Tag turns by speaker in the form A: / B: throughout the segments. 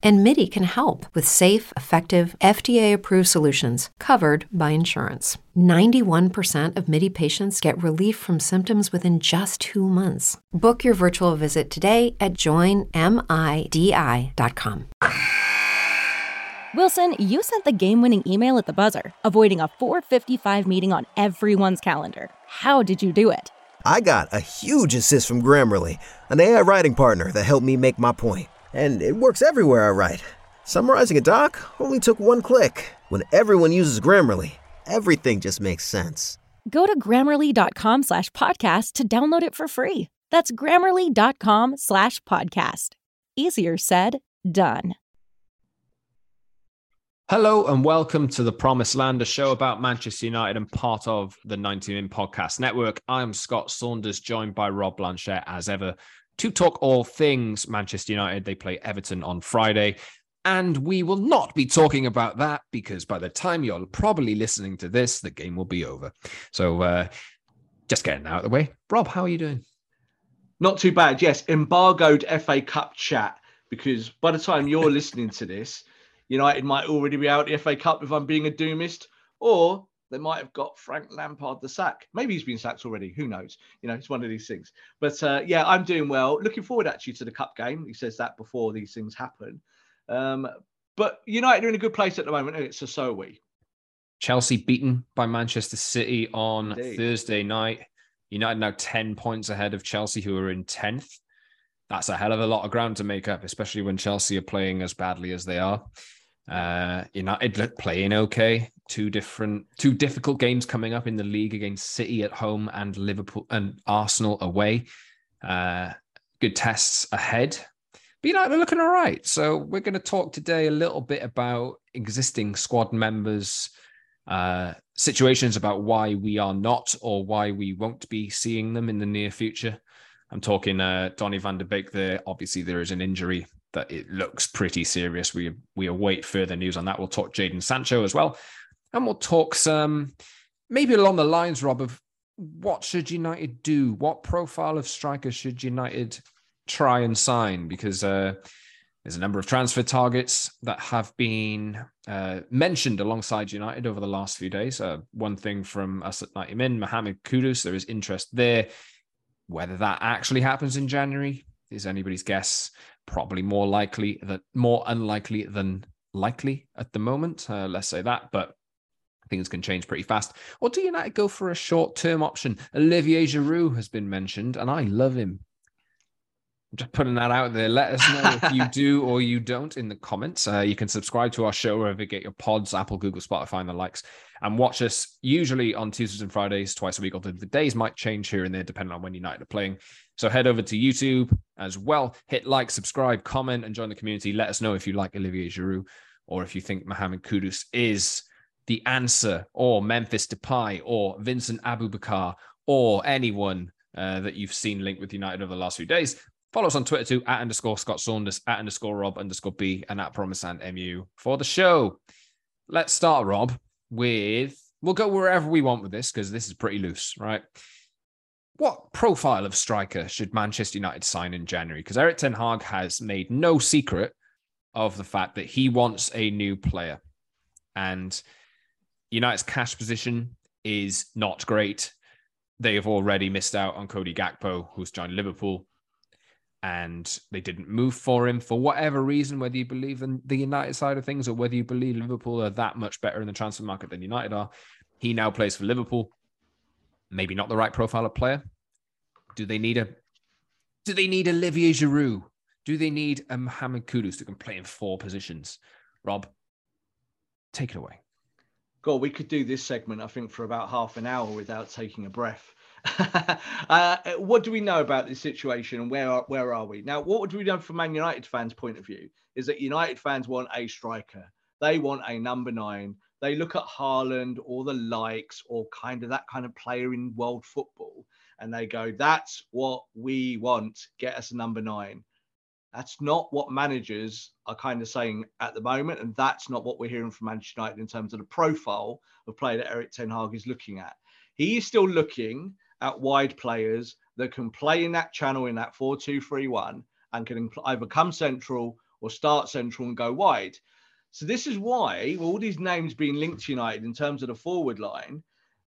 A: And MIDI can help with safe, effective, FDA approved solutions covered by insurance. 91% of MIDI patients get relief from symptoms within just two months. Book your virtual visit today at joinmidi.com.
B: Wilson, you sent the game winning email at the buzzer, avoiding a 455 meeting on everyone's calendar. How did you do it?
C: I got a huge assist from Grammarly, an AI writing partner that helped me make my point. And it works everywhere I write. Summarizing a doc only took one click. When everyone uses Grammarly, everything just makes sense.
B: Go to grammarly.com slash podcast to download it for free. That's grammarly.com slash podcast. Easier said, done.
D: Hello and welcome to the Promised Land, a show about Manchester United and part of the 90 Min Podcast Network. I'm Scott Saunders, joined by Rob Blanchette as ever to talk all things Manchester United. They play Everton on Friday. And we will not be talking about that because by the time you're probably listening to this, the game will be over. So uh, just getting out of the way. Rob, how are you doing?
E: Not too bad. Yes, embargoed FA Cup chat because by the time you're listening to this, United might already be out the FA Cup if I'm being a doomist, or they might have got Frank Lampard the sack. Maybe he's been sacked already. Who knows? You know, it's one of these things. But uh, yeah, I'm doing well. Looking forward actually to the cup game. He says that before these things happen. Um, but United are in a good place at the moment, It's a so we.
D: Chelsea beaten by Manchester City on Indeed. Thursday night. United now 10 points ahead of Chelsea, who are in 10th. That's a hell of a lot of ground to make up, especially when Chelsea are playing as badly as they are. Uh, United playing okay. Two different, two difficult games coming up in the league against City at home and Liverpool and Arsenal away. Uh, good tests ahead. But United are looking all right. So we're going to talk today a little bit about existing squad members, uh, situations about why we are not or why we won't be seeing them in the near future. I'm talking uh, Donny van der Beek there. Obviously, there is an injury that it looks pretty serious. We we await further news on that. We'll talk Jadon Sancho as well, and we'll talk some maybe along the lines, Rob, of what should United do? What profile of striker should United try and sign? Because uh, there's a number of transfer targets that have been uh, mentioned alongside United over the last few days. Uh, one thing from us at 90 Min, Mohammed Kudus, there is interest there. Whether that actually happens in January is anybody's guess probably more likely that more unlikely than likely at the moment. Uh, let's say that, but things can change pretty fast. Or do United go for a short term option? Olivier Giroud has been mentioned, and I love him. I'm just putting that out there. Let us know if you do or you don't in the comments. Uh, you can subscribe to our show wherever you get your pods, Apple, Google, Spotify, and the likes, and watch us usually on Tuesdays and Fridays, twice a week. Although the days might change here and there depending on when United are playing. So head over to YouTube as well. Hit like, subscribe, comment, and join the community. Let us know if you like Olivier Giroud or if you think Mohammed Kudus is the answer, or Memphis Depay, or Vincent Aboubakar, or anyone uh, that you've seen linked with United over the last few days. Follow us on Twitter too, at underscore Scott Saunders, at underscore Rob underscore B, and at Promise MU for the show. Let's start, Rob, with we'll go wherever we want with this because this is pretty loose, right? what profile of striker should Manchester United sign in January? Because Erik Ten Hag has made no secret of the fact that he wants a new player. And United's cash position is not great. They have already missed out on Cody Gakpo, who's joined Liverpool, and they didn't move for him for whatever reason, whether you believe in the United side of things or whether you believe Liverpool are that much better in the transfer market than United are. He now plays for Liverpool maybe not the right profile of player? Do they need a do they need Olivier Giroud? Do they need a Mohammed Kudus that can play in four positions? Rob, take it away.
E: God, we could do this segment, I think, for about half an hour without taking a breath. uh, what do we know about this situation and where are, where are we? Now, what would we know from Man United fans' point of view is that United fans want a striker. They want a number nine they look at Haaland or the likes or kind of that kind of player in world football and they go, that's what we want. Get us a number nine. That's not what managers are kind of saying at the moment, and that's not what we're hearing from Manchester United in terms of the profile of player that Erik Ten Hag is looking at. He is still looking at wide players that can play in that channel in that 4-2-3-1 and can either come central or start central and go wide. So this is why all these names being linked to United in terms of the forward line,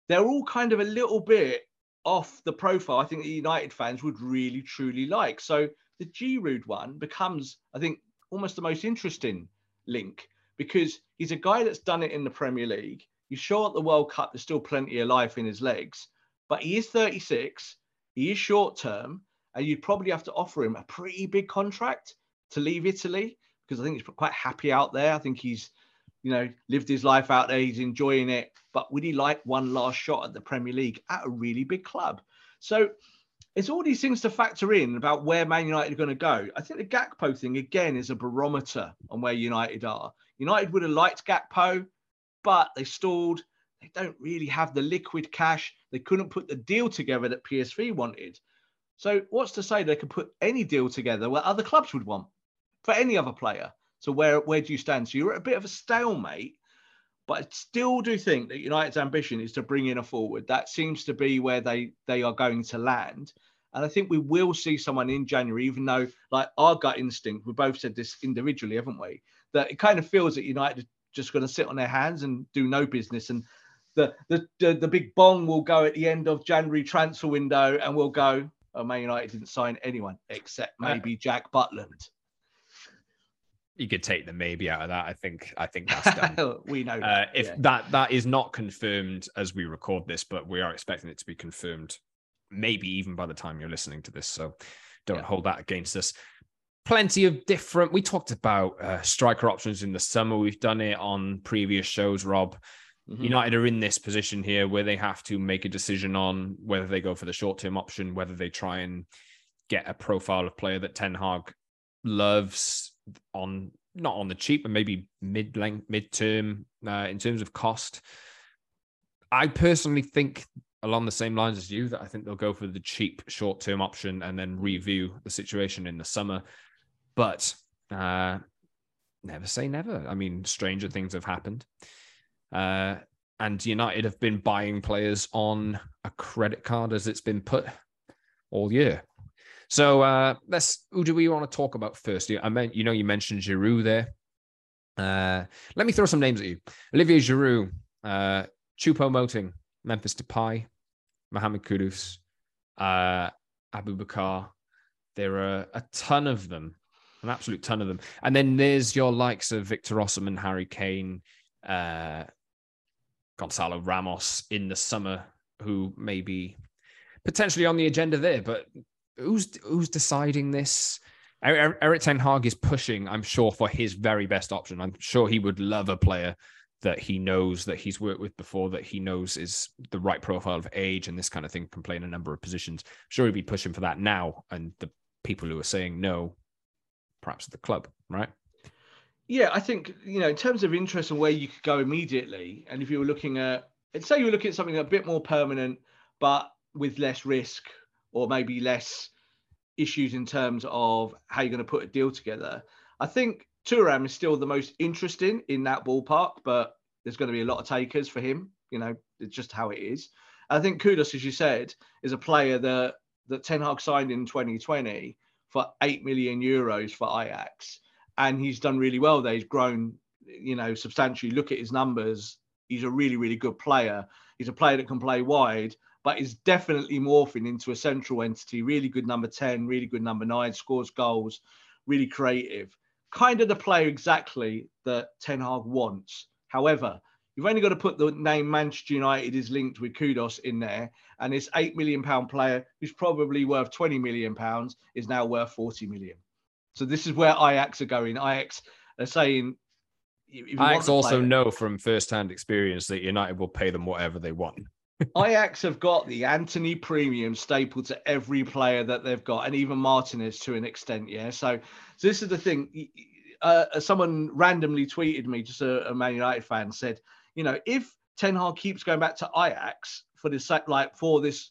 E: they're all kind of a little bit off the profile I think the United fans would really truly like. So the Giroud one becomes, I think, almost the most interesting link because he's a guy that's done it in the Premier League. He's sure at the World Cup there's still plenty of life in his legs, but he is 36. He is short term, and you'd probably have to offer him a pretty big contract to leave Italy because I think he's quite happy out there. I think he's, you know, lived his life out there. He's enjoying it. But would he like one last shot at the Premier League at a really big club? So it's all these things to factor in about where Man United are going to go. I think the Gakpo thing again is a barometer on where United are. United would have liked Gakpo, but they stalled. They don't really have the liquid cash. They couldn't put the deal together that PSV wanted. So what's to say they could put any deal together where other clubs would want for any other player? So where where do you stand? So you're at a bit of a stalemate. But I still do think that United's ambition is to bring in a forward. That seems to be where they they are going to land. And I think we will see someone in January, even though, like our gut instinct, we both said this individually, haven't we? That it kind of feels that United are just going to sit on their hands and do no business. And the, the the the big bong will go at the end of January transfer window, and we'll go. Oh, Man United didn't sign anyone except uh, maybe Jack Butland
D: you could take the maybe out of that. I think I think that's done.
E: we know
D: uh, if yeah. that that is not confirmed as we record this, but we are expecting it to be confirmed, maybe even by the time you're listening to this. So don't yeah. hold that against us. Plenty of different. We talked about uh, striker options in the summer. We've done it on previous shows. Rob, mm-hmm. United are in this position here where they have to make a decision on whether they go for the short term option, whether they try and get a profile of player that Ten Hag loves on not on the cheap, but maybe mid length, mid term uh, in terms of cost. I personally think along the same lines as you that I think they'll go for the cheap short term option and then review the situation in the summer. But uh, never say never. I mean, stranger things have happened. Uh, and United have been buying players on a credit card as it's been put all year. So uh, let's. Who do we want to talk about first? I meant you know you mentioned Giroud there. Uh, let me throw some names at you: Olivier Giroud, uh, Choupo-Moting, Memphis Depay, Mohammed Kudus, uh, Aboubakar. There are a ton of them, an absolute ton of them. And then there's your likes of Victor Osimhen, Harry Kane, uh, Gonzalo Ramos in the summer, who may be potentially on the agenda there. But who's who's deciding this? Er, er, Erik Ten Hag is pushing, I'm sure, for his very best option. I'm sure he would love a player that he knows that he's worked with before, that he knows is the right profile of age and this kind of thing can play in a number of positions. I'm sure he'd be pushing for that now. And the people who are saying no, perhaps the club, right?
E: Yeah, I think, you know, in terms of interest and where you could go immediately, and if you were looking at, say you were looking at something a bit more permanent, but with less risk or maybe less issues in terms of how you're going to put a deal together. I think Thuram is still the most interesting in that ballpark, but there's going to be a lot of takers for him. You know, it's just how it is. I think Kudus, as you said, is a player that that Ten Hag signed in 2020 for eight million euros for Ajax, and he's done really well there. He's grown, you know, substantially. Look at his numbers. He's a really, really good player. He's a player that can play wide, but is definitely morphing into a central entity. Really good number 10, really good number nine, scores goals, really creative. Kind of the player exactly that Ten Hag wants. However, you've only got to put the name Manchester United is linked with Kudus in there, and this eight million pound player who's probably worth 20 million pounds is now worth 40 million. So this is where Ajax are going. Ajax are saying
D: Ajax also know from first-hand experience that United will pay them whatever they want.
E: Ajax have got the Antony premium stapled to every player that they've got, and even Martinez to an extent. Yeah. So, so this is the thing. Uh, someone randomly tweeted me, just a, a, Man United fan, said, you know, if Ten Hag keeps going back to Ajax for this like for this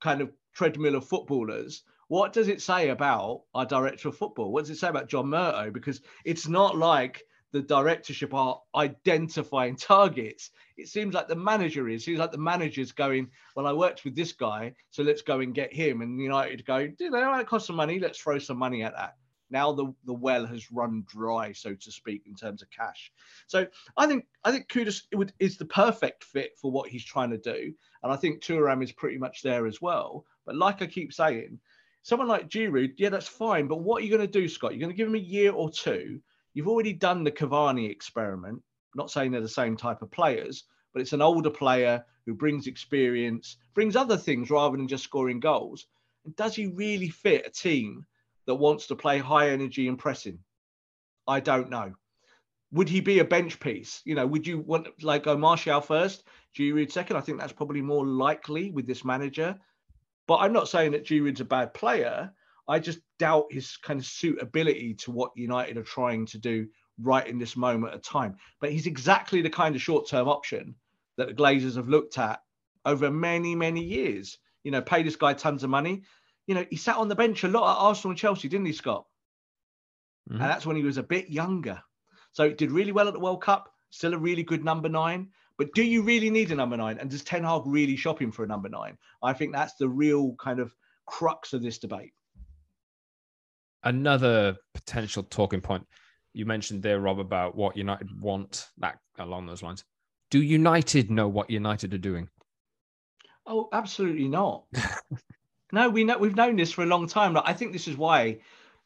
E: kind of treadmill of footballers, what does it say about our director of football? What does it say about John Murtough? Because it's not like the directorship are identifying targets. It seems like the manager is. It seems like the manager's going, Well, I worked with this guy, so let's go and get him. And United go, they know it cost some money? Let's throw some money at that. Now the, the well has run dry, so to speak, in terms of cash. So I think I think Kudus would, is the perfect fit for what he's trying to do. And I think Thuram is pretty much there as well. But like I keep saying, someone like Giroud, yeah, that's fine. But what are you going to do, Scott? You're going to give him a year or two You've already done the Cavani experiment. not saying they're the same type of players, but it's an older player who brings experience, brings other things rather than just scoring goals. And does he really fit a team that wants to play high energy and pressing? I don't know. Would he be a bench piece? You know, would you want like go Martial first, Giroud second? I think that's probably more likely with this manager. But I'm not saying that Giroud's a bad player. I just doubt his kind of suitability to what United are trying to do right in this moment of time. But he's exactly the kind of short term option that the Glazers have looked at over many, many years. You know, pay this guy tons of money. You know, he sat on the bench a lot at Arsenal and Chelsea, didn't he, Scott? Mm-hmm. And that's when he was a bit younger. So it did really well at the World Cup, still a really good number nine. But do you really need a number nine? And does Ten Hag really shop him for a number nine? I think that's the real kind of crux of this debate
D: another potential talking point you mentioned there, Rob, about what United want that along those lines. Do United know what United are doing?
E: Oh, absolutely not. no, we know we've known this for a long time. I think this is why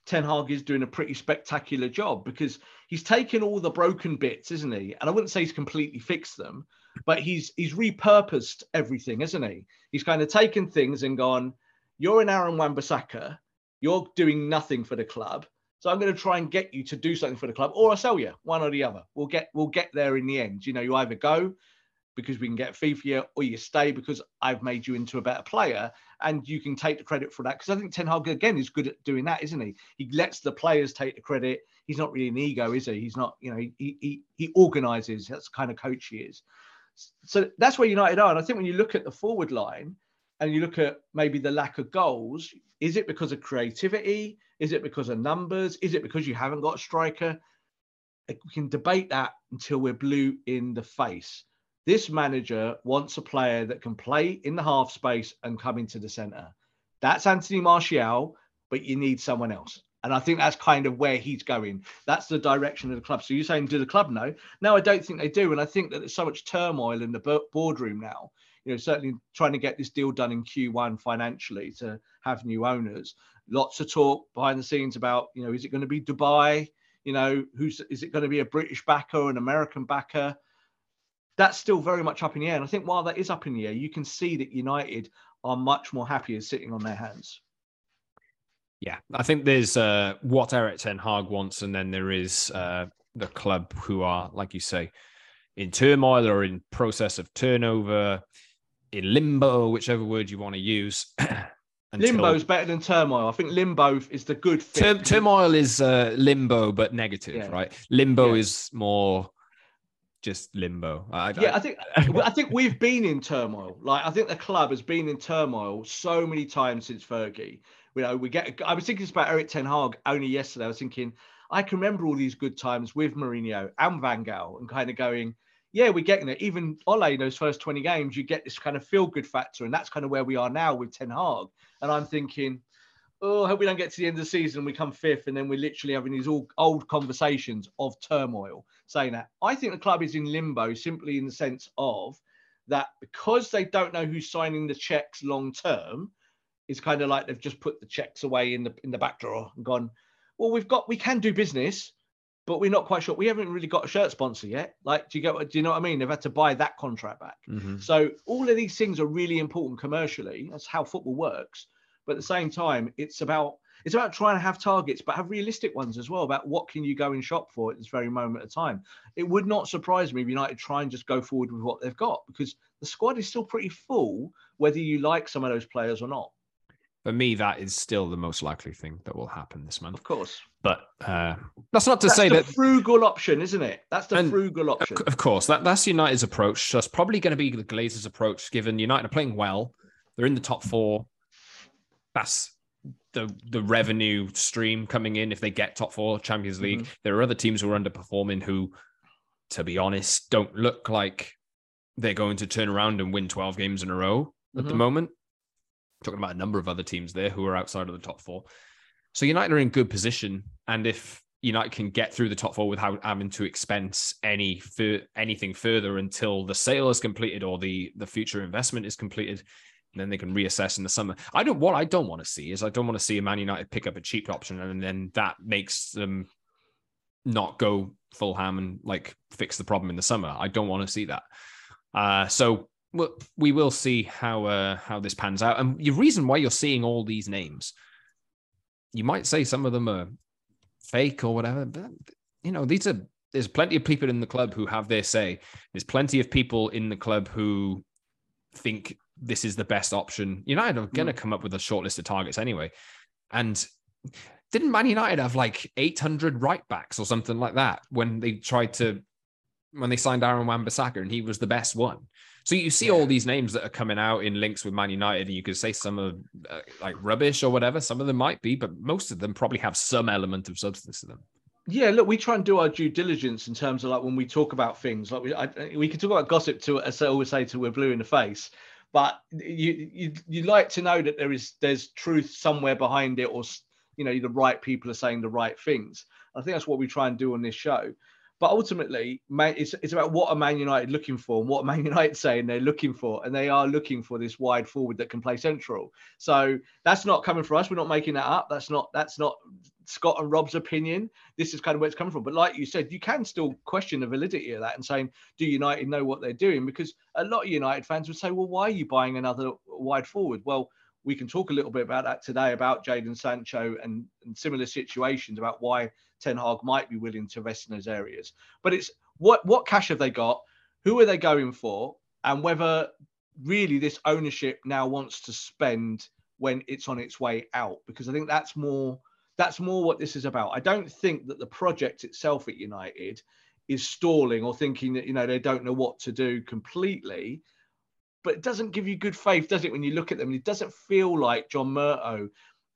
E: Ten Hag is doing a pretty spectacular job because he's taken all the broken bits, isn't he? And I wouldn't say he's completely fixed them, but he's he's repurposed everything, isn't he? He's kind of taken things and gone, "You're an Aaron Wan-Bissaka you're doing nothing for the club. So I'm going to try and get you to do something for the club, or I'll sell you one or the other. We'll get we'll get there in the end. You know, you either go because we can get fee for you, or you stay because I've made you into a better player, and you can take the credit for that. Because I think Ten Hag again is good at doing that, isn't he? He lets the players take the credit. He's not really an ego, is he? He's not, you know, he he he organises. That's the kind of coach he is. So that's where United are. And I think when you look at the forward line, and you look at maybe the lack of goals, is it because of creativity? Is it because of numbers? Is it because you haven't got a striker? We can debate that until we're blue in the face. This manager wants a player that can play in the half space and come into the centre. That's Anthony Martial, but you need someone else. And I think that's kind of where he's going. That's the direction of the club. So you're saying, do the club know? No, I don't think they do. And I think that there's so much turmoil in the boardroom now you know, certainly trying to get this deal done in Q1 financially to have new owners. Lots of talk behind the scenes about, you know, is it going to be Dubai? You know, who's is it going to be a British backer an American backer? That's still very much up in the air. And I think while that is up in the air, you can see that United are much more happier sitting on their hands.
D: Yeah, I think there's uh, what Erik Ten Hag wants, and then there is uh, the club who are, like you say, in turmoil or in process of turnover in limbo, whichever word you want to use.
E: Limbo is better than turmoil. I think limbo is the good
D: Tur- turmoil is uh, limbo, but negative, yeah. right? Limbo yeah. is more just limbo.
E: I, yeah, I, I think I think we've been in turmoil. Like I think the club has been in turmoil so many times since Fergie. You know, we get. I was thinking about Erik Ten Hag only yesterday. I was thinking I can remember all these good times with Mourinho and Van Gaal, and kind of going, yeah, we're getting it. Even Ole, those first 20 games, you get this kind of feel good factor. And that's kind of where we are now with Ten Hag. And I'm thinking, oh, I hope we don't get to the end of the season. We come fifth, and then we're literally having these all old conversations of turmoil saying that. I think the club is in limbo simply in the sense of that because they don't know who's signing the checks long term, it's kind of like they've just put the checks away in the in the back drawer and gone, well, we've got we can do business but we're not quite sure. We haven't really got a shirt sponsor yet. Like, do you get? Do you know what I mean? They've had to buy that contract back. Mm-hmm. So all of these things are really important commercially. That's how football works. But at the same time, it's about it's about trying to have targets, but have realistic ones as well. About what can you go and shop for at this very moment of time. It would not surprise me if United try and just go forward with what they've got because the squad is still pretty full, whether you like some of those players or not
D: for me, that is still the most likely thing that will happen this month.
E: Of course.
D: But uh, that's not to
E: that's
D: say that
E: frugal option, isn't it? That's the frugal option.
D: Of course, that, that's United's approach. That's probably going to be the Glazers' approach, given United are playing well. They're in the top four. That's the the revenue stream coming in if they get top four Champions League. Mm-hmm. There are other teams who are underperforming who, to be honest, don't look like they're going to turn around and win 12 games in a row mm-hmm. at the mm-hmm. moment. Talking about a number of other teams there who are outside of the top four. So United are in good position, and if United can get through the top four without having to expense any anything further until the sale is completed or the the future investment is completed, then they can reassess in the summer. I don't what I don't want to see is I don't want to see a Man United pick up a cheap option and then that makes them not go full ham and like fix the problem in the summer. I don't want to see that. Uh, so we will see how uh, how this pans out. And the reason why you're seeing all these names, you might say some of them are fake or whatever, but you know these are. There's plenty of people in the club who have their say. There's plenty of people in the club who think this is the best option. United are going to mm. come up with a short list of targets anyway. And didn't Man United have like 800 right backs or something like that when they tried to when they signed Aaron Wan-Bissaka and he was the best one. So you see yeah. all these names that are coming out in links with Man United, and you could say some are uh, like rubbish or whatever. Some of them might be, but most of them probably have some element of substance to them.
E: Yeah, look, we try and do our due diligence in terms of like when we talk about things. Like we, I, we can talk about gossip to, as I always say, to we're blue in the face. But you, you, you like to know that there is there's truth somewhere behind it, or you know, the right people are saying the right things. I think that's what we try and do on this show. But ultimately, it's, it's about what are Man United looking for and what Man United saying they're looking for. And they are looking for this wide forward that can play central. So that's not coming from us. We're not making that up. That's not that's not Scott and Rob's opinion. This is kind of where it's coming from. But like you said, you can still question the validity of that and saying, do United know what they're doing? Because a lot of United fans would say, well, why are you buying another wide forward? Well, we can talk a little bit about that today about Jadon Sancho and, and similar situations about why Ten Hag might be willing to invest in those areas. But it's what what cash have they got? Who are they going for? And whether really this ownership now wants to spend when it's on its way out. Because I think that's more that's more what this is about. I don't think that the project itself at United is stalling or thinking that you know they don't know what to do completely but it doesn't give you good faith, does it? When you look at them, it doesn't feel like John Murtough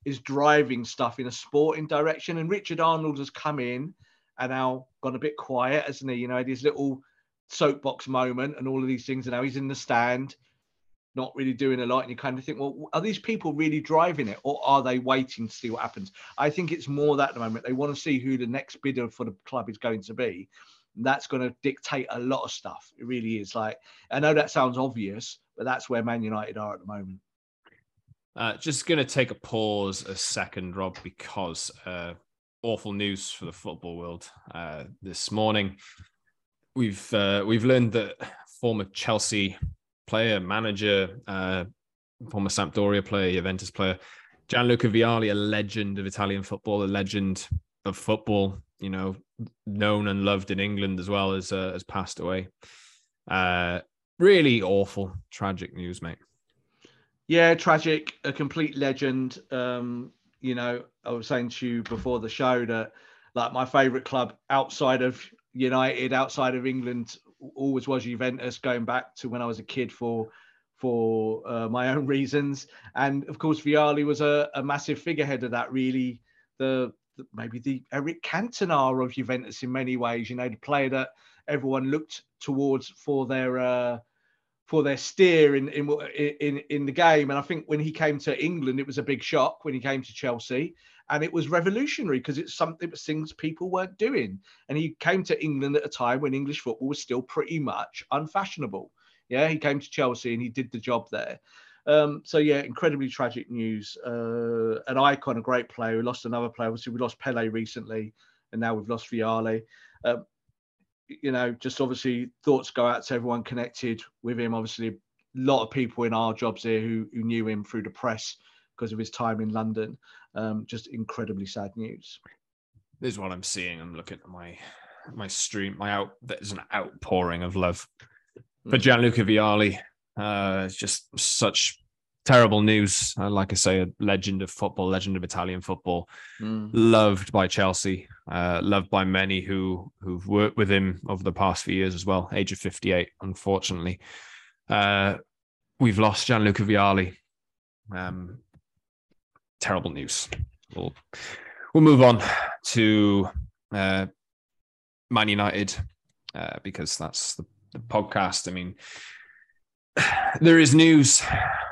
E: is driving stuff in a sporting direction. And Richard Arnold has come in and now gone a bit quiet, hasn't he? You know, his little soapbox moment and all of these things. And now he's in the stand, not really doing a lot. And you kind of think, well, are these people really driving it or are they waiting to see what happens? I think it's more that at the moment. They want to see who the next bidder for the club is going to be And that's going to dictate a lot of stuff. It really is. Like I know that sounds obvious, but that's where Man United are at the moment.
D: Uh, just going to take a pause a second, Rob, because uh, awful news for the football world uh, this morning. We've uh, we've learned that former Chelsea player, manager, uh, former Sampdoria player, Juventus player, Gianluca Vialli, a legend of Italian football, a legend of football, you know, known and loved in England as well as uh, has passed away. Really awful, tragic news, mate.
E: Yeah, tragic. A complete legend. Um, you know, I was saying to you before the show that like my favourite club outside of United, outside of England, always was Juventus. Going back to when I was a kid for for uh, my own reasons, and of course Vialli was a, a massive figurehead of that. Really, the maybe the Eric Cantona of Juventus in many ways. You know, the player that everyone looked towards for their uh, for their steer in, in in in the game. And I think when he came to England, it was a big shock when he came to Chelsea, and it was revolutionary because it's something things people weren't doing. And he came to England at a time when English football was still pretty much unfashionable. Yeah, he came to Chelsea and he did the job there. Um, so yeah, incredibly tragic news. Uh, an icon, a great player. We lost another player. Obviously, we lost Pele recently, and now we've lost Vialli. Uh, you know, just obviously thoughts go out to everyone connected with him. Obviously, a lot of people in our jobs here who, who knew him through the press because of his time in London. Um, just incredibly sad news.
D: This is what I'm seeing. I'm looking at my my stream. My out. There's an outpouring of love for mm. Gianluca Vialli. Uh, it's just such terrible news. Uh, like I say, a legend of football, legend of Italian football, mm. loved by Chelsea, uh, loved by many who who've worked with him over the past few years as well. Age of fifty eight, unfortunately. Uh, we've lost Gianluca Vialli. Um, terrible news. We'll we'll move on to uh, Man United uh, because that's the, the podcast. I mean, there is news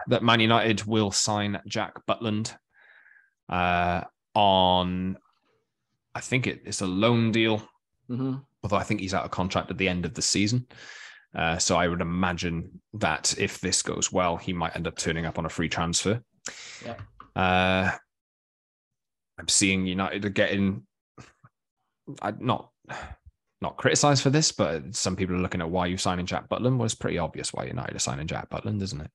D: that Man United will sign Jack Butland uh, on, I think it, it's a loan deal,
E: Mm-hmm.
D: although I think he's out of contract at the end of the season. Uh, so I would imagine that if this goes well, he might end up turning up on a free transfer.
E: Yeah.
D: Uh, I'm seeing United are getting, I not not criticized for this, but some people are looking at why you signing Jack Butland. Well, it's pretty obvious why United are signing Jack Butland, isn't it?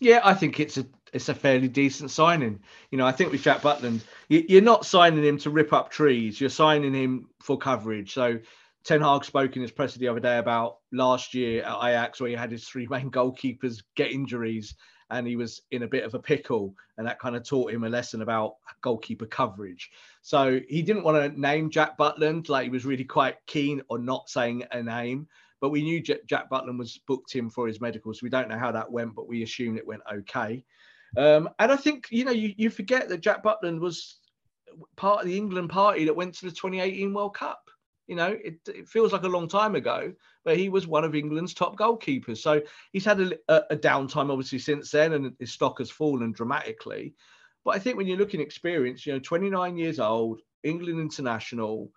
E: Yeah, I think it's a it's a fairly decent signing. You know, I think with Jack Butland, you, you're not signing him to rip up trees. You're signing him for coverage. So Ten Hag spoke in his press the other day about last year at Ajax, where he had his three main goalkeepers get injuries, and he was in a bit of a pickle, and that kind of taught him a lesson about goalkeeper coverage. So he didn't want to name Jack Butland, like he was really quite keen on not saying a name. But we knew Jack Butland was booked in for his medicals. We don't know how that went, but we assumed it went okay. Um, and I think you know you, you forget that Jack Butland was part of the England party that went to the 2018 World Cup. You know, it, it feels like a long time ago, but he was one of England's top goalkeepers. So he's had a, a, a downtime obviously since then, and his stock has fallen dramatically. But I think when you're looking experience, you know, 29 years old, England international,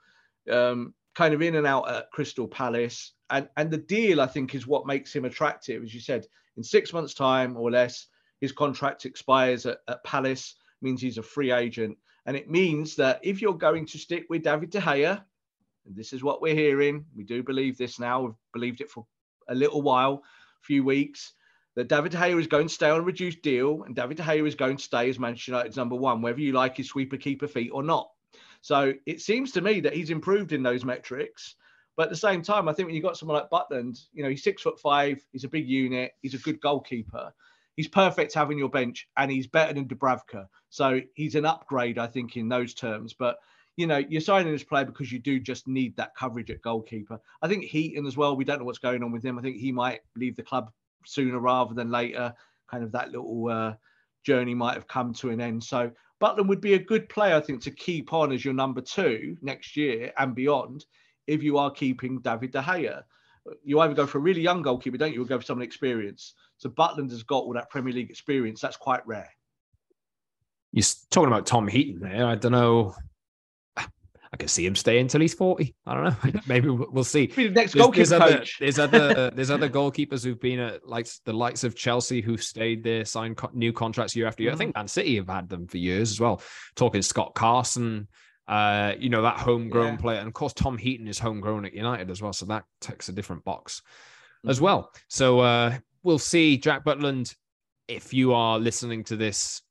E: um, kind of in and out at Crystal Palace, and and the deal I think is what makes him attractive. As you said, in six months' time or less, his contract expires at, at Palace, means he's a free agent, and it means that if you're going to stick with David De Gea, this is what we're hearing, we do believe this now. We've believed it for a little while, a few weeks that David De Gea is going to stay on a reduced deal and David De Gea is going to stay as Manchester United's number one, whether you like his sweeper keeper feet or not. So it seems to me that he's improved in those metrics. But at the same time, I think when you've got someone like Butland, you know, he's six foot five, he's a big unit, he's a good goalkeeper. He's perfect on your bench and he's better than Dubravka. So he's an upgrade, I think, in those terms. But you know, you're signing this player because you do just need that coverage at goalkeeper. I think Heaton as well. We don't know what's going on with him. I think he might leave the club sooner rather than later. Kind of that little uh, journey might have come to an end. So Butland would be a good player, I think, to keep on as your number two next year and beyond if you are keeping David De Gea. You either go for a really young goalkeeper, don't you, or go for someone experienced. So Butland has got all that Premier League experience. That's quite rare.
D: You're talking about Tom Heaton there. I don't know. I can see him stay until he's 40. I don't know. Maybe we'll see.
E: The next
D: There's,
E: goalkeeper
D: there's other, there's other there's other goalkeepers who've been at like the likes of Chelsea who've stayed there, signed co- new contracts year after year. I think Man City have had them for years as well. Talking Scott Carson, uh, you know that homegrown
E: Yeah.
D: player, and of course Tom Heaton is homegrown at United as well, so that ticks a different box as
E: Mm-hmm.
D: well. So uh, we'll see. Jack Butland, if you are listening to this,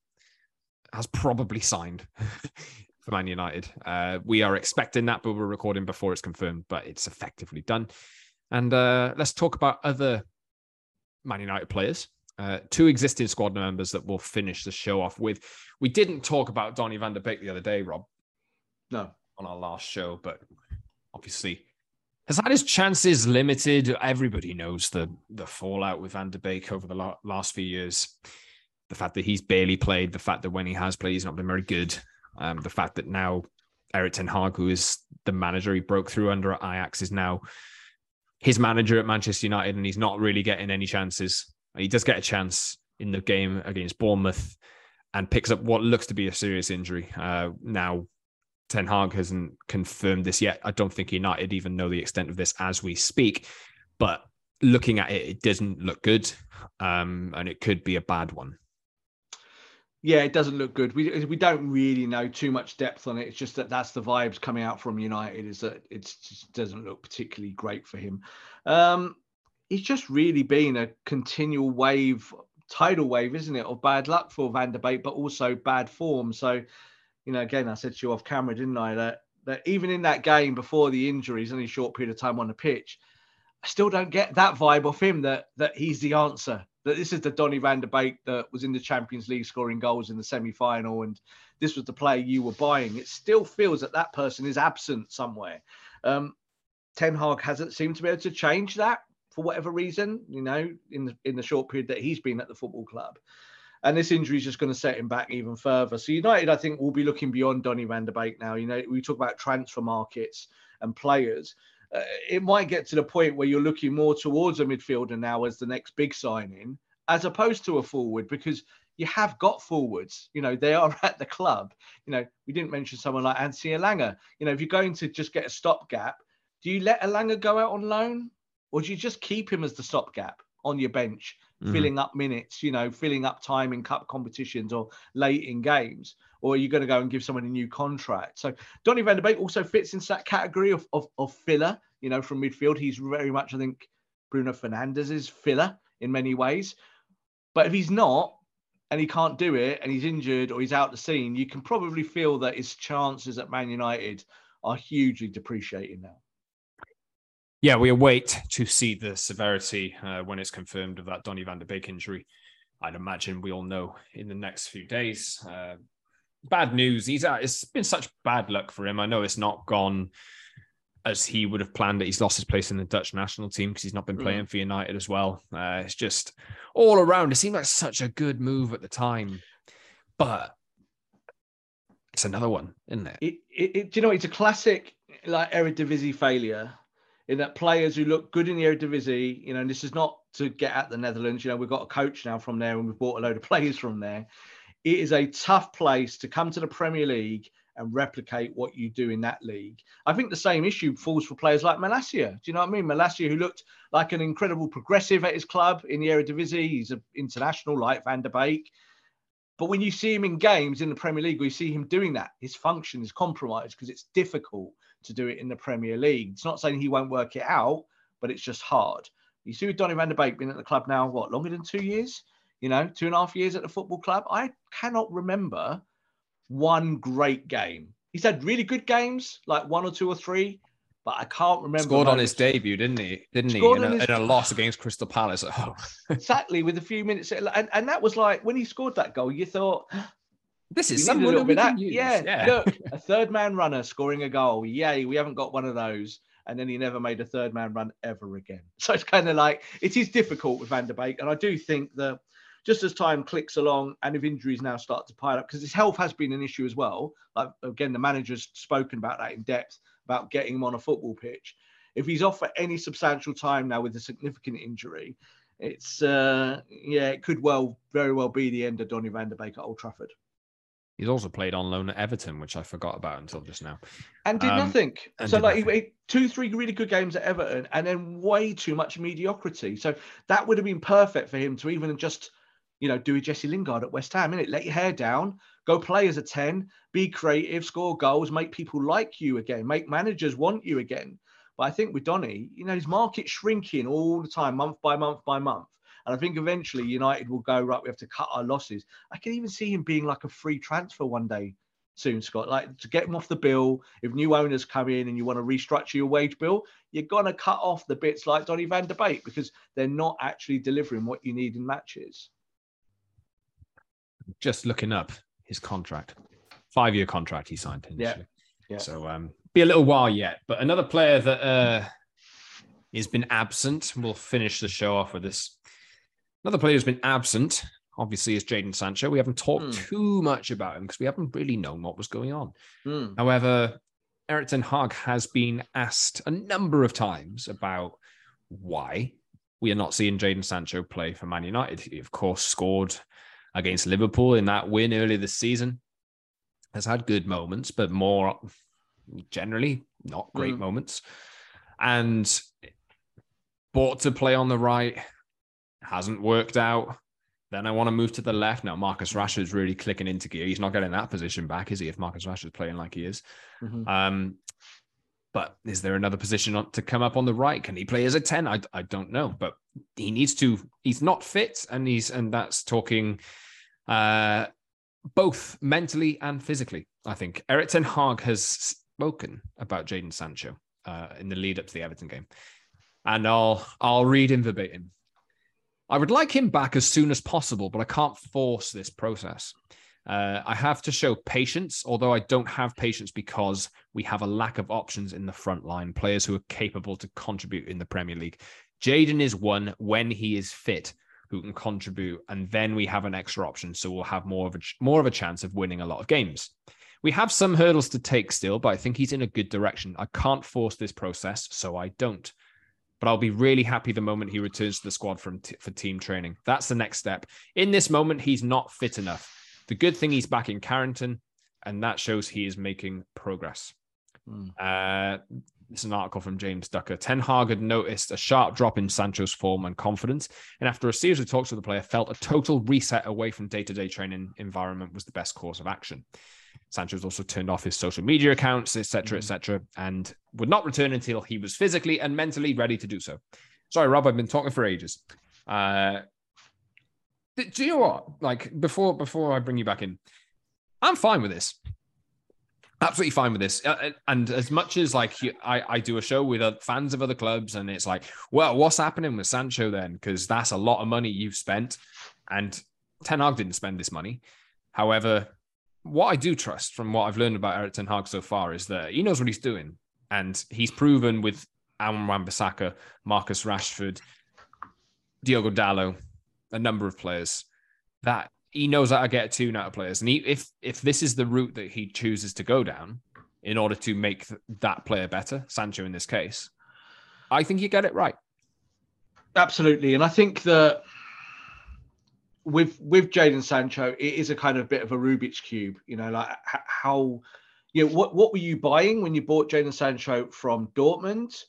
D: has probably signed for Man United. Uh, we are expecting that, but we're recording before it's confirmed, but it's effectively done. And uh, let's talk about other Man United players. Uh, two existing squad members that we'll finish the show off with. We didn't talk about Donny van der Beek the other day, Rob,
E: No.
D: on our last show, but obviously has had his chances limited. Everybody knows the the fallout with Van der Beek over the la- last few years. The fact that he's barely played, the fact that when he has played, he's not been very good. Um, the fact that now Erik Ten Hag, who is the manager he broke through under at Ajax, is now his manager at Manchester United, and he's not really getting any chances. He does get a chance in the game against Bournemouth and picks up what looks to be a serious injury. Uh, now, Ten Hag hasn't confirmed this yet. I don't think United even know the extent of this as we speak, but looking at it, it doesn't look good, um, and it could be a bad one.
E: Yeah, it doesn't look good. We we don't really know too much depth on it. It's just that that's the vibes coming out from United is that it just doesn't look particularly great for him. Um, it's just really been a continual wave, tidal wave, isn't it, of bad luck for Van der Beek, but also bad form. So, you know, again, I said to you off camera, didn't I, that that even in that game before the injuries, only short period of time on the pitch, I still don't get that vibe off him that that he's the answer. That this is the Donny van der Beek that was in the Champions League scoring goals in the semi-final, and this was the player you were buying. It still feels that that person is absent somewhere. Um, Ten Hag hasn't seemed to be able to change that for whatever reason. You know, in the in the short period that he's been at the football club. and this injury is just going to set him back even further. So United, I think, will be looking beyond Donny Van der Beek now. You know, we talk about transfer markets and players. Uh, it might get to the point where you're looking more towards a midfielder now as the next big signing, as opposed to a forward, because you have got forwards. You know, they are at the club. You know, we didn't mention someone like Anthony Elanga. You know, if you're going to just get a stopgap, do you let Elanga go out on loan, or do you just keep him as the stopgap on your bench mm-hmm. filling up minutes, you know, filling up time in cup competitions or late in games? Or are you going to go and give someone a new contract? So Donny van der Beek also fits into that category of, of, of filler, you know, from midfield. He's very much, I think, Bruno Fernandes's filler in many ways. But if he's not, and he can't do it, and he's injured or he's out the scene, you can probably feel that his chances at Man United are hugely depreciating now.
D: Yeah, we await to see the severity uh, when it's confirmed of that Donny van der Beek injury. I'd imagine we all know in the next few days. Uh, bad news. He's out. It's been such bad luck for him. I know it's not gone as he would have planned it. He's lost his place in the Dutch national team because he's not been mm. playing mm. for United as well. Uh, it's just all around. It seemed like such a good move at the time, but it's another one, isn't it?
E: It, it, it do you know it's a classic like Eredivisie failure in that players who look good in the Eredivisie, you know, and this is not to get at the Netherlands, you know, we've got a coach now from there and we've bought a load of players from there. It is a tough place to come to the Premier League and replicate what you do in that league. I think the same issue falls for players like Malacia. Do you know what I mean? Malacia, who looked like an incredible progressive at his club in the Eredivisie, he's an international like Van der Beek. But when you see him in games in the Premier League, we see him doing that, his function is compromised because it's difficult to do it in the Premier League. It's not saying he won't work it out, but it's just hard. You see with Donny van der Beek been at the club now, what, longer than two years? You know, two and a half years at the football club. I cannot remember one great game. He's had really good games, like one or two or three, but I can't remember.
D: Scored on his debut, didn't he? Didn't he? In a, his... in a, loss against Crystal Palace at home.
E: exactly, with a few minutes. And, and that was like when he scored that goal, you thought,
D: this is someone a little bit that.
E: Yeah, yeah, look, a third man runner scoring a goal. Yay, we haven't got one of those. And then he never made a third man run ever again. So it's kind of like it is difficult with Van der Beek. And I do think that just as time clicks along and if injuries now start to pile up, because his health has been an issue as well. Like again, the manager's spoken about that in depth about getting him on a football pitch. If he's off for any substantial time now with a significant injury, it's uh yeah, it could well very well be the end of Donny van der Beek at Old Trafford.
D: He's also played on loan at Everton, which I forgot about until just now.
E: And did um, nothing. So, did like, nothing. He, two, three really good games at Everton and then way too much mediocrity. So, that would have been perfect for him to even just, you know, do a Jesse Lingard at West Ham, innit? Let your hair down, go play as a 10, be creative, score goals, make people like you again, make managers want you again. But I think with Donny, you know, his market shrinking all the time, month by month by month. And I think eventually United will go, right, we have to cut our losses. I can even see him being like a free transfer one day soon, Scott. Like to get him off the bill, if new owners come in and you want to restructure your wage bill, you're going to cut off the bits like Donny van der Beek because they're not actually delivering what you need in matches.
D: Just looking up his contract, five year contract he signed initially.
E: Yeah. yeah.
D: So um, be a little while yet. But another player that uh, has been absent, we'll finish the show off with this Another player who's been absent, obviously, is Jadon Sancho. We haven't talked mm. too much about him because we haven't really known what was going on. Mm. However, Erik Ten Hag has been asked a number of times about why we are not seeing Jadon Sancho play for Man United. He, of course, scored against Liverpool in that win earlier this season. Has had good moments, but more generally not great mm. moments. And bought to play on the right, hasn't worked out. Then I want to move to the left. Now, Marcus Rashford's really clicking into gear. He's not getting that position back, is he? If Marcus Rashford's playing like he is. Mm-hmm. Um, but is there another position to come up on the right? Can he play as a 10? I, I don't know, but he needs to. He's not fit, and he's and that's talking uh, both mentally and physically. I think Erik Ten Hag has spoken about Jadon Sancho uh, in the lead up to the Everton game, and I'll I'll read him verbatim. I would like him back as soon as possible, but I can't force this process. Uh, I have to show patience, although I don't have patience because we have a lack of options in the front line, players who are capable to contribute in the Premier League. Jadon is one when he is fit, who can contribute, and then we have an extra option, so we'll have more of a more of a chance of winning a lot of games. We have some hurdles to take still, but I think he's in a good direction. I can't force this process, so I don't. But I'll be really happy the moment he returns to the squad from t- for team training. That's the next step. In this moment, he's not fit enough. The good thing he's back in Carrington, and that shows he is making progress. Mm. Uh, this is an article from James Ducker. Ten Hag had noticed a sharp drop in Sancho's form and confidence, and after a series of talks with the player, felt a total reset away from day-to-day training environment was the best course of action. Sancho's also turned off his social media accounts, etc., etc., mm. and would not return until he was physically and mentally ready to do so. Sorry, Rob, I've been talking for ages. Uh, do you know what? Like before, before I bring you back in, I'm fine with this. Absolutely fine with this. Uh, uh and as much as like I, I do a show with fans of other clubs, and it's like, well, what's happening with Sancho then? Because that's a lot of money you've spent, and Ten Hag didn't spend this money. However, what I do trust from what I've learned about Erik Ten Hag so far is that he knows what he's doing. And he's proven with Aaron Wan-Bissaka, Marcus Rashford, Diogo Dalot, a number of players that he knows how to get a tune out of players. And he, if if this is the route that he chooses to go down in order to make that player better, Sancho in this case, I think you get it right.
E: Absolutely. And I think that with with Jadon Sancho, it is a kind of bit of a Rubik's cube. You know, like how, you know, what what were you buying when you bought Jadon Sancho from Dortmund?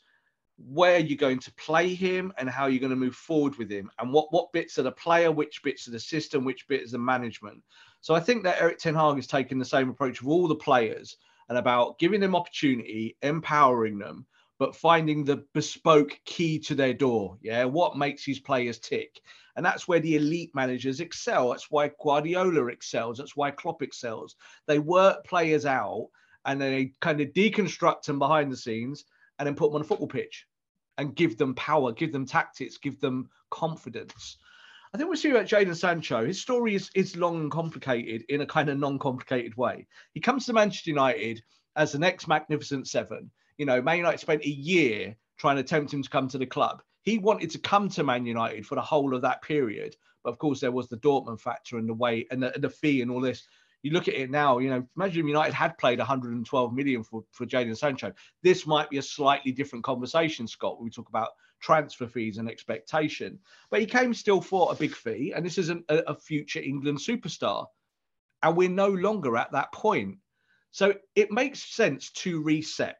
E: Where are you going to play him, and how are you going to move forward with him? And what what bits of the player, which bits of the system, which bits of the management? So I think that Erik Ten Hag is taking the same approach with all the players and about giving them opportunity, empowering them, but finding the bespoke key to their door. Yeah, what makes these players tick? And that's where the elite managers excel. That's why Guardiola excels. That's why Klopp excels. They work players out and they kind of deconstruct them behind the scenes and then put them on a football pitch and give them power, give them tactics, give them confidence. I think we'll see about Jadon Sancho. His story is, is long and complicated in a kind of non-complicated way. He comes to Manchester United as the next magnificent seven. You know, Man United spent a year trying to tempt him to come to the club he wanted to come to Man United for the whole of that period. But of course, there was the Dortmund factor and the way and the, the fee and all this. You look at it now, you know, imagine United had played 112 million for, for Jadon Sancho. This might be a slightly different conversation, Scott, when we talk about transfer fees and expectation. But he came still for a big fee, and this is an, a, a future England superstar. And we're no longer at that point. So it makes sense to reset.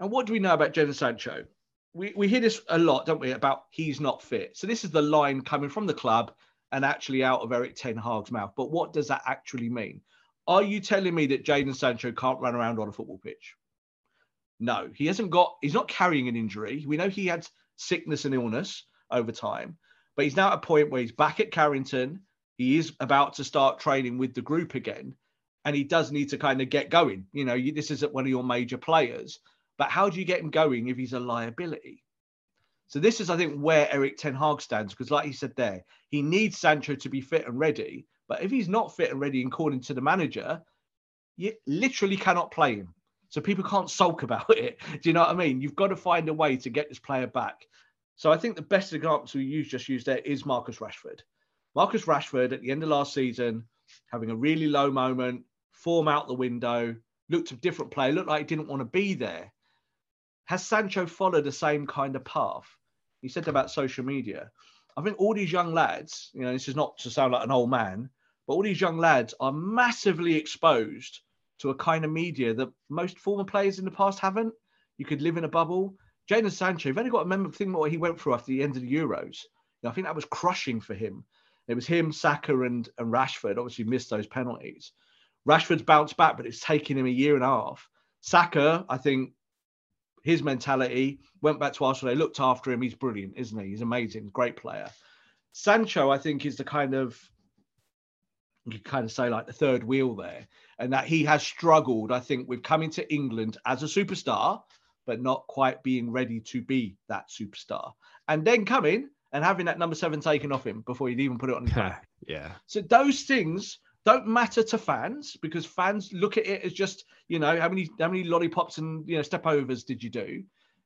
E: And what do we know about Jadon Sancho? we, we hear this a lot, don't we, about he's not fit. So this is the line coming from the club and actually out of Erik Ten Hag's mouth. But what does that actually mean? Are you telling me that Jadon Sancho can't run around on a football pitch? No, he hasn't got, he's not carrying an injury. We know he had sickness and illness over time, but he's now at a point where he's back at Carrington. He is about to start training with the group again, and he does need to kind of get going. You know, this isn't one of your major players. But how do you get him going if he's a liability? So this is, I think, where Erik Ten Hag stands because, like he said there, he needs Sancho to be fit and ready. But if he's not fit and ready, according to the manager, you literally cannot play him. So people can't sulk about it. Do you know what I mean? You've got to find a way to get this player back. So I think the best example you just used there is Marcus Rashford. Marcus Rashford at the end of last season, having a really low moment, form out the window, looked a different player, looked like he didn't want to be there. Has Sancho followed the same kind of path? You said about social media. I think all these young lads, you know, this is not to sound like an old man, but all these young lads are massively exposed to a kind of media that most former players in the past haven't. You could live in a bubble. Jadon Sancho, you've only got to remember think what he went through after the end of the Euros. You know, I think that was crushing for him. It was him, Saka, and, and Rashford obviously missed those penalties. Rashford's bounced back, but it's taken him a year and a half. Saka, I think, his mentality, went back to Arsenal. They looked after him. He's brilliant, isn't he? He's amazing, great player. Sancho, I think, is the kind of you kind of say like the third wheel there, and that he has struggled, I think, with coming to England as a superstar, but not quite being ready to be that superstar, and then coming and having that number seven taken off him before he'd even put it on his back.
D: yeah.
E: So those things don't matter to fans because fans look at it as just you know how many how many lollipops and you know stepovers did you do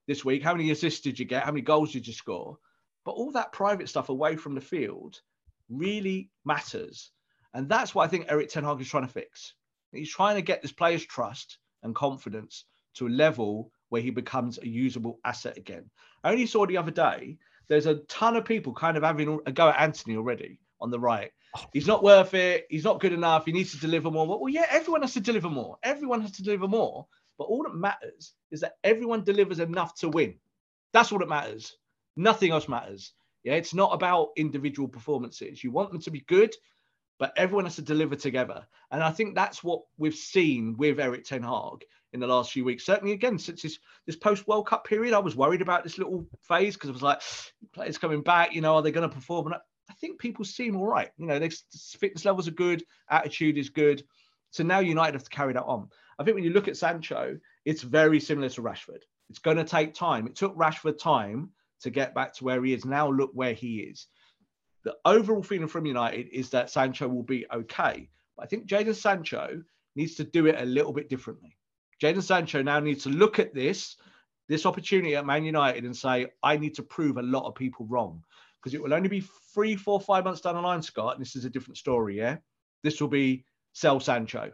E: this week? How many assists did you get? How many goals did you score? But all that private stuff away from the field really matters. And that's what I think Erik Ten Hag is trying to fix. He's trying to get this player's trust and confidence to a level where he becomes a usable asset again. I only saw the other day, there's a ton of people kind of having a go at Antony already on the right. Oh. He's not worth it. He's not good enough. He needs to deliver more. Well, yeah, everyone has to deliver more. Everyone has to deliver more. But all that matters is that everyone delivers enough to win. That's all that matters. Nothing else matters. Yeah, it's not about individual performances. You want them to be good, but everyone has to deliver together. And I think that's what we've seen with Erik Ten Hag in the last few weeks. Certainly, again, since this, this post World Cup period, I was worried about this little phase because I was like, players coming back, you know, are they going to perform? And I think people seem all right. You know, their fitness levels are good, attitude is good. So now United have to carry that on. I think when you look at Sancho, it's very similar to Rashford. It's going to take time. It took Rashford time to get back to where he is. Now look where he is. The overall feeling from United is that Sancho will be okay. But I think Jadon Sancho needs to do it a little bit differently. Jadon Sancho now needs to look at this, this opportunity at Man United and say, I need to prove a lot of people wrong. Because it will only be three, four, five months down the line, Scott. And this is a different story, yeah? This will be sell Sancho.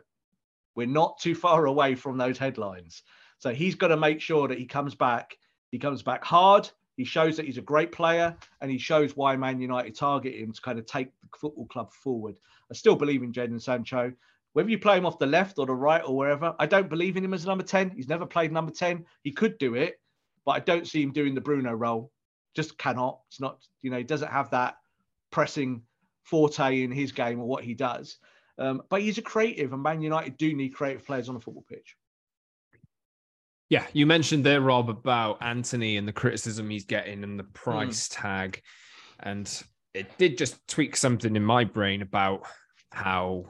E: We're not too far away from those headlines. So he's got to make sure that he comes back. He comes back hard. He shows that he's a great player and he shows why Man United target him to kind of take the football club forward. I still believe in Jadon Sancho. Whether you play him off the left or the right or wherever, I don't believe in him as number 10. He's never played number 10. He could do it, but I don't see him doing the Bruno role. Just cannot. It's not, you know, he doesn't have that pressing forte in his game or what he does. Um, but he's a creative, and Man United do need creative players on the football pitch.
D: Yeah, you mentioned there, Rob, about Antony and the criticism he's getting and the price mm. tag. And it did just tweak something in my brain about how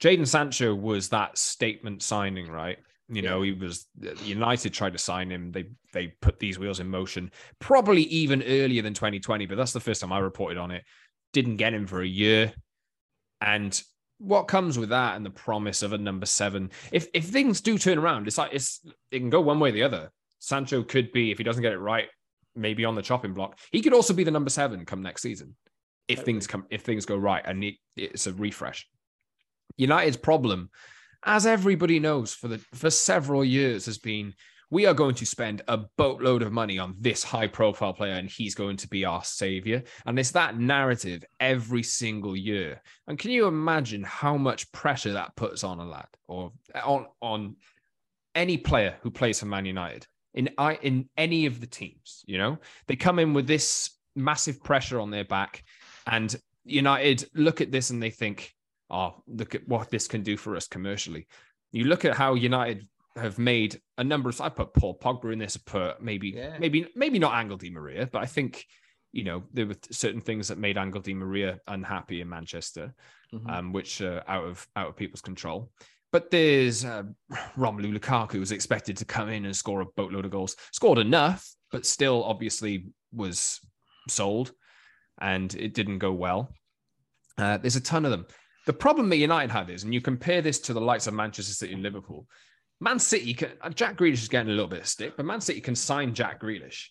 D: Jadon Sancho was that statement signing, right? You know, he was uh, United tried to sign him. They they put these wheels in motion, probably even earlier than 2020, but that's the first time I reported on it. Didn't get him for a year. And what comes with that and the promise of a number seven, if if things do turn around, it's like it's it can go one way or the other. Sancho could be, if he doesn't get it right, maybe on the chopping block. He could also be the number seven come next season if things come if things go right and it, it's a refresh. United's problem, as everybody knows for the for several years, has been we are going to spend a boatload of money on this high profile player and he's going to be our savior. And it's that narrative every single year. And can you imagine how much pressure that puts on a lad or on, on any player who plays for Man United in, in any of the teams? You know, they come in with this massive pressure on their back. And United look at this and they think, oh, look at what this can do for us commercially. You look at how United have made a number of. I put Paul Pogba in this. Put maybe, yeah. maybe, maybe not Angel Di Maria, but I think you know there were certain things that made Angel Di Maria unhappy in Manchester, mm-hmm. um, which are out of out of people's control. But there's uh, Romelu Lukaku was expected to come in and score a boatload of goals. Scored enough, but still obviously was sold, and it didn't go well. Uh, there's a ton of them. The problem that United had is, and you compare this to the likes of Manchester City and Liverpool, Man City can, uh, Jack Grealish is getting a little bit of stick, but Man City can sign Jack Grealish.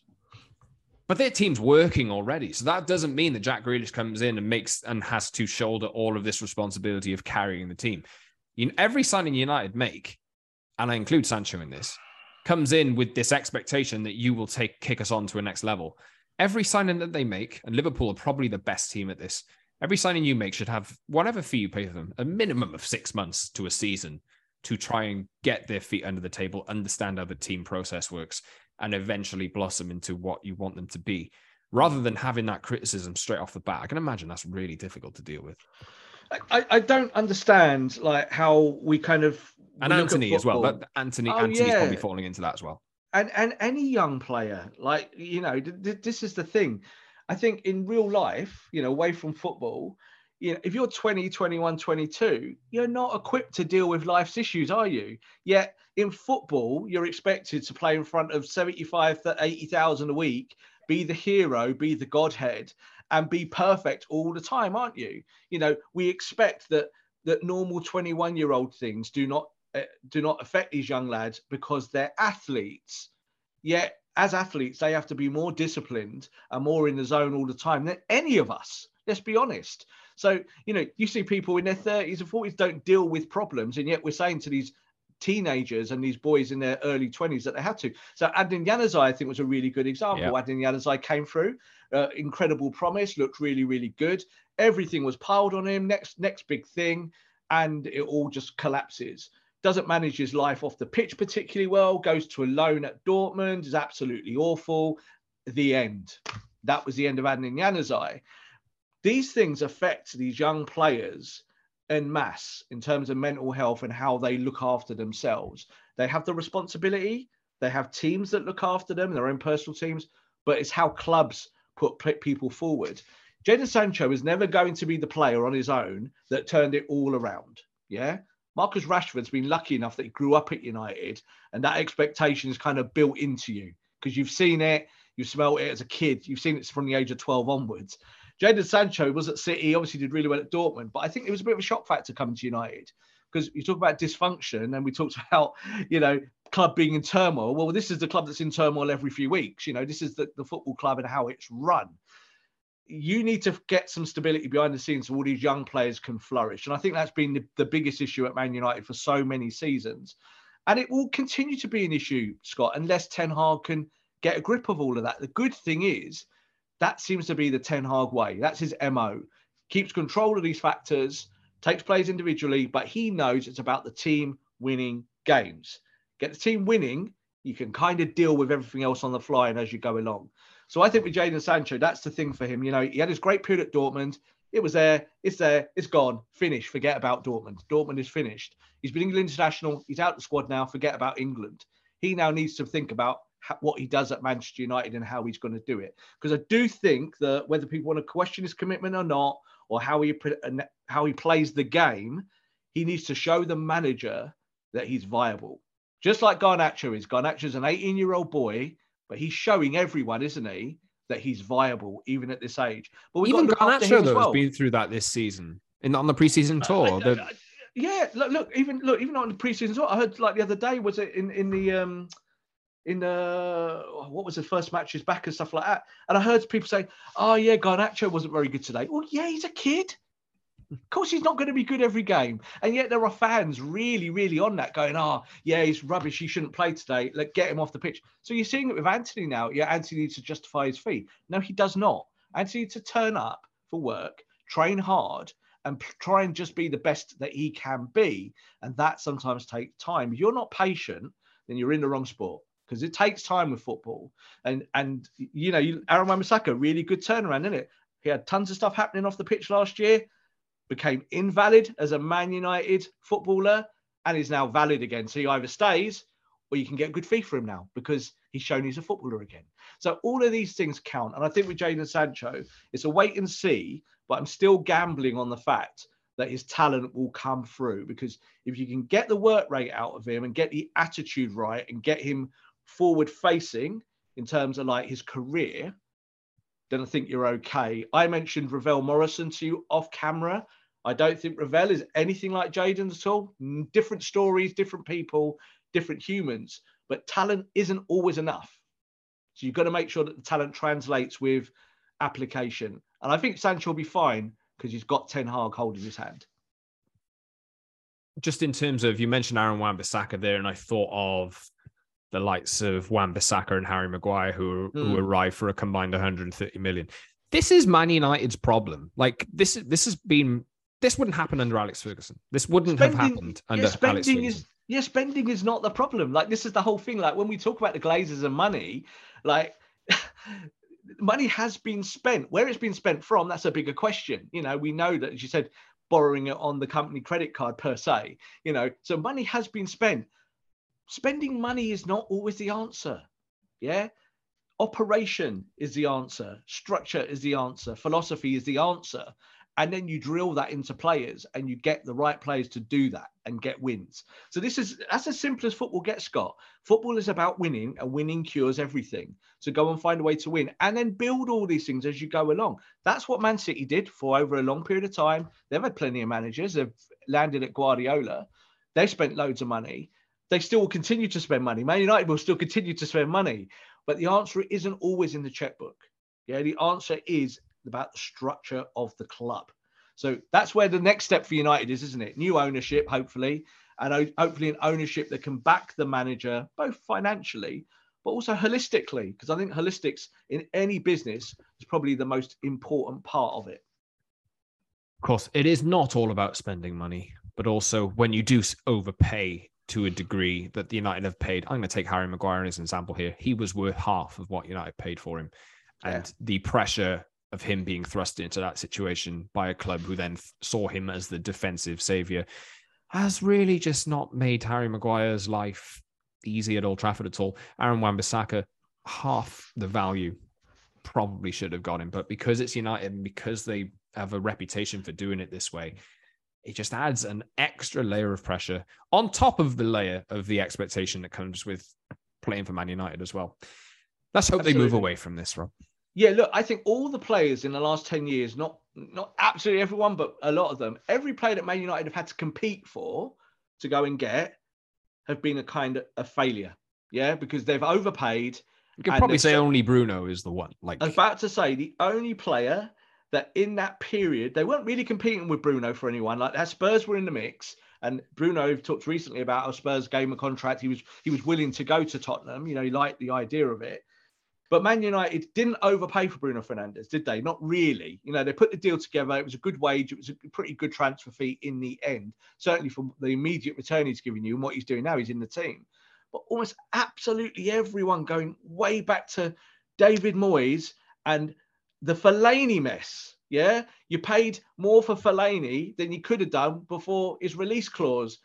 D: But their team's working already. So that doesn't mean that Jack Grealish comes in and makes and has to shoulder all of this responsibility of carrying the team. You every signing United make, and I include Sancho in this, comes in with this expectation that you will take kick us on to a next level. Every signing that they make, and Liverpool are probably the best team at this, every signing you make should have whatever fee you pay for them, a minimum of six months to a season to try and get their feet under the table, understand how the team process works, and eventually blossom into what you want them to be, rather than having that criticism straight off the bat. I can imagine that's really difficult to deal with.
E: I, I don't understand like how we kind of
D: and Antony as well. But Antony oh, Antony's yeah. probably falling into that as well.
E: And and any young player, like you know, this is the thing. I think in real life, you know, away from football, you know, if you're 20, 21, 22, you're not equipped to deal with life's issues, are you? Yet in football, you're expected to play in front of 75 to 80,000 a week, be the hero, be the godhead, and be perfect all the time, aren't you? You know, we expect that that normal 21 year old things do not uh, do not affect these young lads because they're athletes. Yet as athletes, they have to be more disciplined and more in the zone all the time than any of us. Let's be honest. So, you know, you see people in their 30s and 40s don't deal with problems. And yet we're saying to these teenagers and these boys in their early 20s that they had to. So Adnan Januzaj, I think, was a really good example. Yep. Adnan Januzaj came through, uh, incredible promise, looked really, really good. Everything was piled on him. Next, next big thing, and it all just collapses. Doesn't manage his life off the pitch particularly well. Goes to a loan at Dortmund. Is absolutely awful. The end. That was the end of Adnan Januzaj. These things affect these young players en masse in terms of mental health and how they look after themselves. They have the responsibility. They have teams that look after them, their own personal teams, but it's how clubs put people forward. Jadon Sancho is never going to be the player on his own that turned it all around. Yeah. Marcus Rashford's been lucky enough that he grew up at United and that expectation is kind of built into you because you've seen it, you've smelled it as a kid, you've seen it from the age of 12 onwards. Jadon Sancho was at City, obviously did really well at Dortmund, but I think it was a bit of a shock factor coming to United because you talk about dysfunction and we talked about, you know, club being in turmoil. Well, this is the club that's in turmoil every few weeks. You know, this is the, the football club and how it's run. You need to get some stability behind the scenes so all these young players can flourish. And I think that's been the, the biggest issue at Man United for so many seasons. And it will continue to be an issue, Scott, unless Ten Hag can get a grip of all of that. The good thing is that seems to be the Ten Hag way. That's his MO. Keeps control of these factors, takes players individually, but he knows it's about the team winning games. Get the team winning, you can kind of deal with everything else on the fly and as you go along. So I think with Jadon Sancho, that's the thing for him. You know, he had his great period at Dortmund. It was there, it's there, it's gone, finished. Forget about Dortmund. Dortmund is finished. He's been England international. He's out of the squad now. Forget about England. He now needs to think about what he does at Manchester United and how he's going to do it. Because I do think that whether people want to question his commitment or not, or how he how he plays the game, he needs to show the manager that he's viable. Just like Garnacho is. Garnacho is an 18 year old boy, but he's showing everyone, isn't he, that he's viable even at this age. But
D: even Garnacho though well. has been through that this season in on the preseason uh, tour. Uh, uh,
E: yeah, look, look, even look, even on the preseason tour, I heard like the other day was it in in the um in uh what was the first matches back and stuff like that. And I heard people say, "Oh yeah, Garnacho wasn't very good today." Well, yeah, he's a kid. Of course, he's not going to be good every game, and yet there are fans really, really on that, going, "Oh, yeah, he's rubbish. He shouldn't play today. Let get him off the pitch." So you're seeing it with Antony now. Yeah, Antony needs to justify his fee. No, he does not. Antony needs to turn up for work, train hard, and try and just be the best that he can be. And that sometimes takes time. If you're not patient, then you're in the wrong sport because it takes time with football. And and you know, you, Aaron Wan-Bissaka, really good turnaround, isn't it? He had tons of stuff happening off the pitch last year, became invalid as a Man United footballer, and is now valid again. So he either stays or you can get a good fee for him now because he's shown he's a footballer again. So all of these things count. And I think with Jadon Sancho, it's a wait and see, but I'm still gambling on the fact that his talent will come through because if you can get the work rate out of him and get the attitude right and get him forward facing in terms of like his career, then I think you're okay. I mentioned Ravel Morrison to you off camera. I don't think Ravel is anything like Jadon at all. Different stories, different people, different humans, but talent isn't always enough. So you've got to make sure that the talent translates with application. And I think Sancho will be fine because he's got Ten Hag holding his hand.
D: Just in terms of, you mentioned Aaron Wan-Bissaka there, and I thought of the likes of Wan-Bissaka and Harry Maguire, who, mm. who hmm. arrived for a combined 130 million. This is Man United's problem. Like this, this has been. This wouldn't happen under Alex Ferguson. This wouldn't spending, have happened under yeah, Alex Ferguson.
E: Is, yeah, spending is not the problem. Like this is the whole thing. Like when we talk about the Glazers and money, like money has been spent. Where it's been spent from, that's a bigger question. You know, we know that, as you said, borrowing it on the company credit card per se. You know, so money has been spent spending money is not always the answer. Yeah. Operation is the answer. Structure is the answer. Philosophy is the answer. And then you drill that into players and you get the right players to do that and get wins. So this is that's as simple as football gets, Scott. Football is about winning and winning cures everything. So go and find a way to win and then build all these things as you go along. That's what Man City did for over a long period of time. They've had plenty of managers. They've landed at Guardiola. They spent loads of money they still will continue to spend money. Man United will still continue to spend money. But the answer isn't always in the checkbook. Yeah, the answer is about the structure of the club. So that's where the next step for United is, isn't it? New ownership, hopefully, and hopefully an ownership that can back the manager both financially but also holistically, because I think holistics in any business is probably the most important part of it.
D: Of course, it is not all about spending money, but also when you do overpay to a degree that the United have paid. I'm going to take Harry Maguire as an example here. He was worth half of what United paid for him. And yeah. the pressure of him being thrust into that situation by a club who then saw him as the defensive savior has really just not made Harry Maguire's life easy at Old Trafford at all. Aaron Wan-Bissaka, half the value probably should have got him, but because it's United and because they have a reputation for doing it this way, it just adds an extra layer of pressure on top of the layer of the expectation that comes with playing for Man United as well. Let's hope Absolutely. they move away from this, Rob.
E: Yeah, look, I think all the players in the last 10 years, not not absolutely everyone, but a lot of them, every player that Man United have had to compete for to go and get have been a kind of a failure. Yeah, because they've overpaid.
D: You could probably say only Bruno is the one. Like
E: I was about to say, the only player that in that period they weren't really competing with Bruno for anyone. Like that Spurs were in the mix, and Bruno talked recently about how Spurs gave him a contract. He was he was willing to go to Tottenham. You know, he liked the idea of it. But Man United didn't overpay for Bruno Fernandes, did they? Not really. You know, they put the deal together. It was a good wage. It was a pretty good transfer fee in the end, certainly for the immediate return he's giving you and what he's doing now. He's in the team. But almost absolutely everyone going way back to David Moyes and the Fellaini mess. Yeah, you paid more for Fellaini than you could have done before his release clause,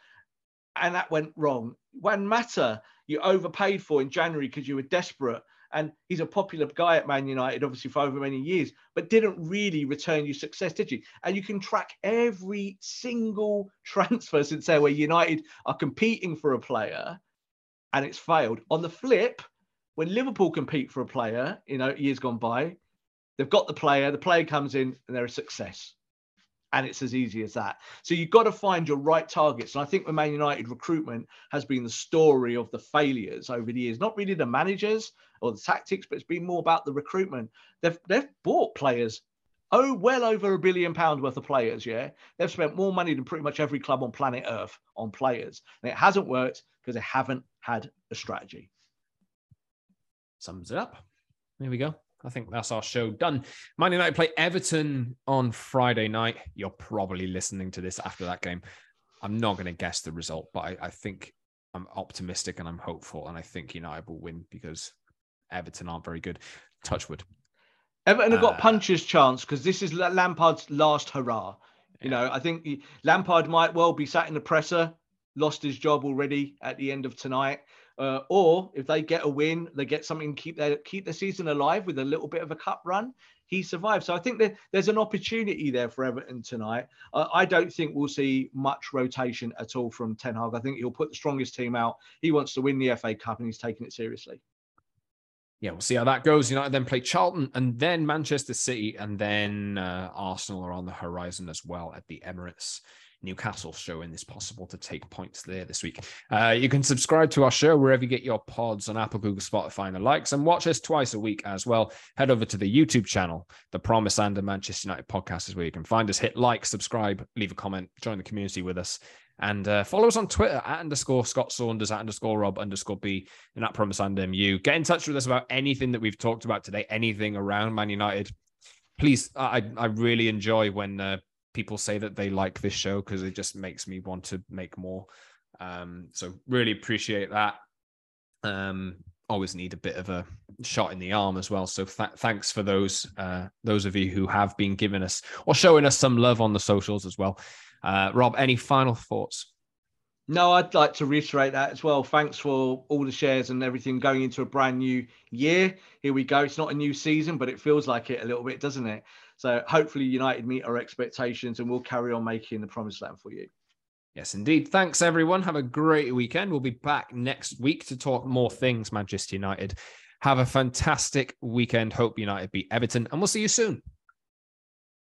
E: and that went wrong. Juan Mata, you overpaid for in January because you were desperate and he's a popular guy at Man United, obviously for over many years, but didn't really return you success, did you? And you can track every single transfer since there where United are competing for a player and it's failed. On the flip, when Liverpool compete for a player, you know, years gone by, they've got the player, the player comes in and they're a success and it's as easy as that. So you've got to find your right targets. And I think the Man United recruitment has been the story of the failures over the years, not really the managers or the tactics, but it's been more about the recruitment. They've they've bought players. Oh, well over a billion pounds worth of players. Yeah, they've spent more money than pretty much every club on planet Earth on players, and it hasn't worked because they haven't had a strategy.
D: Sums it up. There we go. I think that's our show done. Man United play Everton on Friday night. You're probably listening to this after that game. I'm not going to guess the result, but I, I, think I'm optimistic and I'm hopeful. And I think United will win because Everton aren't very good. Touchwood.
E: Everton have got uh, puncher's chance because this is Lampard's last hurrah. You know, I think Lampard might well be sat in the presser, lost his job already at the end of tonight. Uh, or if they get a win, they get something keep their keep the season alive with a little bit of a cup run. He survives, so I think that there's an opportunity there for Everton tonight. Uh, I don't think we'll see much rotation at all from Ten Hag. I think he'll put the strongest team out. He wants to win the FA Cup, and he's taking it seriously.
D: Yeah, we'll see how that goes. United then play Charlton and then Manchester City, and then uh, Arsenal are on the horizon as well at the Emirates. Newcastle showing this possible to take points there this week. Uh, you can subscribe to our show wherever you get your pods on Apple, Google, Spotify, and the likes, and watch us twice a week as well. Head over to the YouTube channel, the Promised Land the Manchester United podcast is where you can find us. Hit like, subscribe, leave a comment, join the community with us. And uh, follow us on Twitter at underscore Scott Saunders, at underscore Rob underscore B, and at Promise and MU. Get in touch with us about anything that we've talked about today, anything around Man United. Please, I I really enjoy when uh, people say that they like this show because it just makes me want to make more. Um, so really appreciate that. Um, always need a bit of a shot in the arm as well. So th- thanks for those uh, those of you who have been giving us or showing us some love on the socials as well. Uh, Rob, any final thoughts?
E: No, I'd like to reiterate that as well. Thanks for all the shares and everything going into a brand new year. Here we go. It's not a new season, but it feels like it a little bit, doesn't it? So hopefully United meet our expectations and we'll carry on making the promised land for you.
D: Yes, indeed. Thanks, everyone. Have a great weekend. We'll be back next week to talk more things Manchester United. Have a fantastic weekend. Hope United beat Everton, and we'll see you soon.